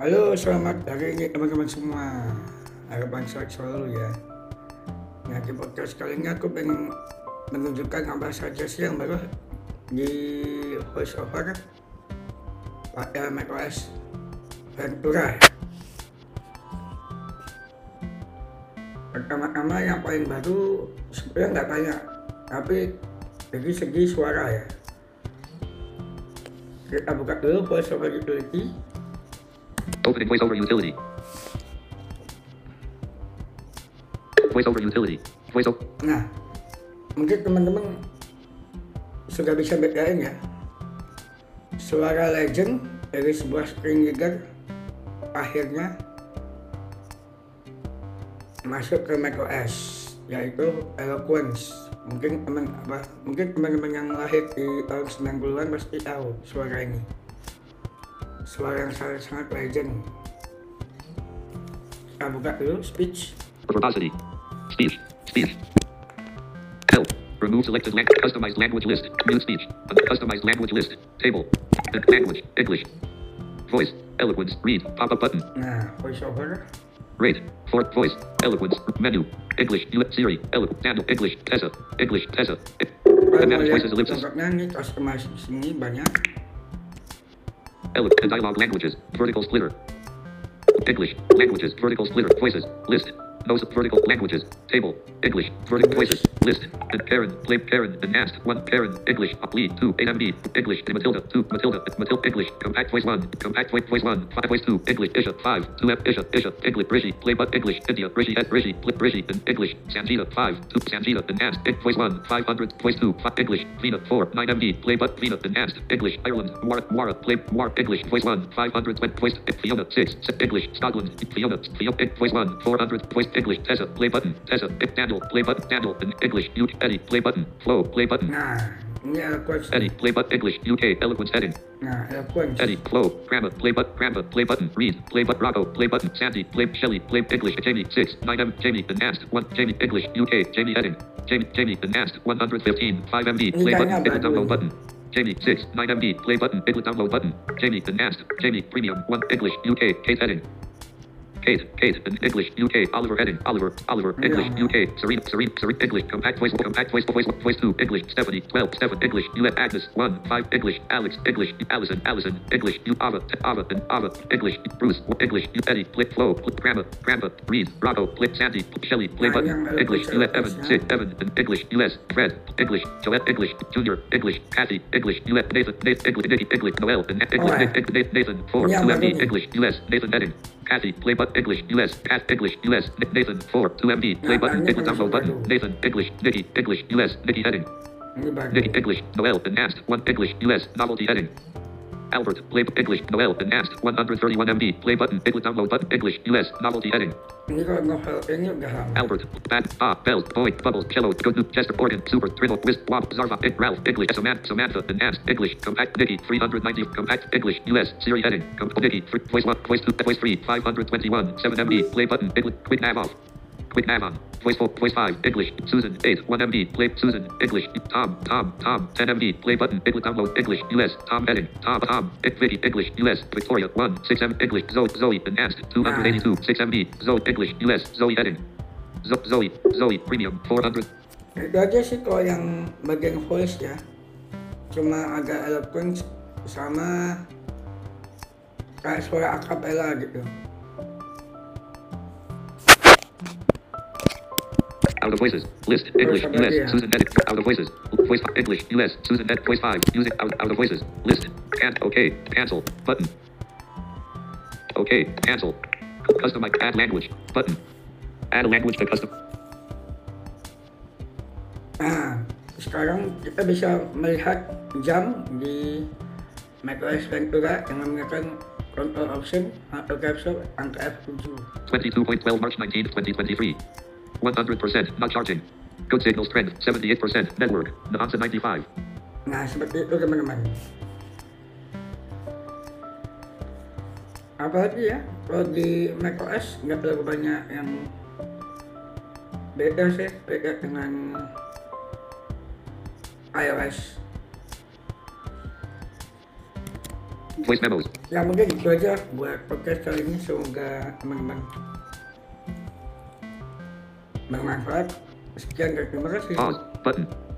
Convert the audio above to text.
Halo, selamat hari ini teman-teman semua. Harapan sehat selalu ya. Nah, di podcast kali ini aku pengen menunjukkan apa saja sih yang baru di voiceover pada macOS Ventura. Pertama-tama yang paling baru sebenarnya nggak banyak, tapi dari segi suara ya. Kita buka dulu voiceover utility. Opening voiceover utility. Voiceover utility. Voiceover. Nah, mungkin teman-teman sudah bisa bedain ya suara legend dari sebuah screen reader akhirnya masuk ke macOS yaitu Eloquence mungkin teman apa mungkin teman-teman yang lahir di tahun 90-an pasti tahu suara ini suara yang sangat sangat legend kita buka dulu speech Verbosity. Speech. Speech. Help. Remove selected language. Customized language list. Mute speech. Customized language list. Table. Language. English. Voice. Eloquence. Read. Pop-up button. nah voiceover Rate. For voice. Eloquence. Menu. English. Siri. Eloquence. Handle. English. Tessa. English. Tessa. Lihat voices ellipsis. nih customize di sini banyak Eloquence. Dialog languages. Vertical splitter. English. Languages. Vertical splitter. Voices. List. Those vertical languages. Table. English. Vertical voices. List. And Karen. Play Karen. And asked. One. Karen. English. Lead. Two. AMB. English. And Matilda. Two. Matilda. Matilda. English. Compact voice one. Compact voice voice one. Five voice two. English. Isha. Five. Two F. Isha. Isha. English. Rishi. Play but English. India. Rishi. S. Rishi. Play Rishi. And English. Sangeeta. Five. Two. Sangeeta. And asked. Eng- Voice one. Five hundred. Voice two. Five. English. Veena. Four. Nine MB. Play but Veena. And asked. English. Ireland. Moira. Moira. Play Moira. English. Voice one. Five hundred. Voice. Fiona. Six. English. Scotland. Fiona. Fiona. Voice one. Four hundred. Voice English. Tessa. Play button. Tessa. Daniel. Play button. Daniel. And English. U. Eddy. Play button. Flo. Play button. nah eloquence Eddy. Play button. English. UK. Eloquence heading. nah eloquence Eddy. Flo. Grandma. Play button. Grandma. Play button. Reed. Play button. Rocco. Play button. Sandy. Play Shelley. Play English. Jamie. Six. Nine M. Jamie. Enhanced. One. Jamie. English. UK. Jamie heading. Jamie. Jamie. Enhanced. One hundred fifteen. Five MB. Play button. Edit download button. Jamie. Six. Nine MB. Play button. Edit download button. Jamie. Enhanced. Jamie. Premium. One. English. UK. Kate heading. Kate, Kate, and English, UK, Oliver heading, Oliver, Oliver, English, Yeah. UK, Serena, Serena, Serena, English, compact voice, compact voice, voice, voice two, English, Stephanie, 12, Stephen, English, US, Agnes, 1, 5, English, Alex, English, Allison, Allison, English, you, Ava, Ava, and Ava, English, Bruce, English, you, Eddy, Flip, Flo, Flip, Grandma, Grandma, Reed, Rocco, Flip, Sandy, Shelley, Play button, English, US, Evan. Sid, Evan, and English, US, Fred, English, Joelle, English, Junior, English, Kathy, English, US, Nathan, Nathan, English, Nicky, English, Noel, and English. Nathan, Nathan, 4, Yeah, 2 but MD, okay. English, US, Nathan, Edding, Kathy, play button English, US, Cat, English, US, Nathan, 4, 2 MD, play button, English, Nathan download button, Nathan, English, Nicky, English, US, Nicky heading, Nicky, English, Noel, and asked, 1, English, US, novelty heading. Albert, play English, Noel, and 131 MB, play button, English, download button, English, US, novelty lama Albert, Bad, Ah, Bell, Boy, Bubbles, Cello, Good, Chester, Organ, Super, Triddle, Wisp, Wop, Zarva, Ed, Ralph, English, Samantha, Samantha, and English, Compact, Nicky, 390, Compact, English, US, Siri heading, compact, Nicky, fr- Voice 1, Voice 2, Voice 3, 521, 7 MB, play button, English, Quick nav off. Quick nav on. Voice 4, Voice 5, English, Susan, 8, 1 MB, play, Susan, English, Tom, Tom, Tom, 10 MB, play button, English, download, English, US, Tom. Heading, Tom, Tom, Vicki, English, US, Victoria, 1, 6 M, English, Zoe, Zoe, and Asked, 282, 6 MB, Zoe, English, US, Zoe. Heading, Zoe, Zoe, Zoe, premium, 400, itu aja sih kalau yang bagian voice ya. Cuma agak eloquence sama kayak suara acapella gitu Out of voices. List. English. US. yeah. Susan Edit. Out of voices. Voice. English. US. Susan Edit. Voice 5. Music. Out, out of voices. List. And Okay. Cancel. Button. Okay. Cancel. Customize. Add language. Button. Add a language to custom. nah sekarang kita bisa melihat jam di macOS Ventura dengan menggunakan control option atau capsule angka F7 22.12 March 19, 2023. 100%. Not charging. Good signal strength. 78%. Network. Nahansa 95. Nah, seperti itu teman-teman. Apalagi ya, kalau di macOS nggak terlalu banyak yang beda sih, beda dengan iOS. Voice memos. Ya mungkin itu aja buat podcast kali ini. Semoga teman-teman भगवान हाँ, पर उसके अंदर मतलब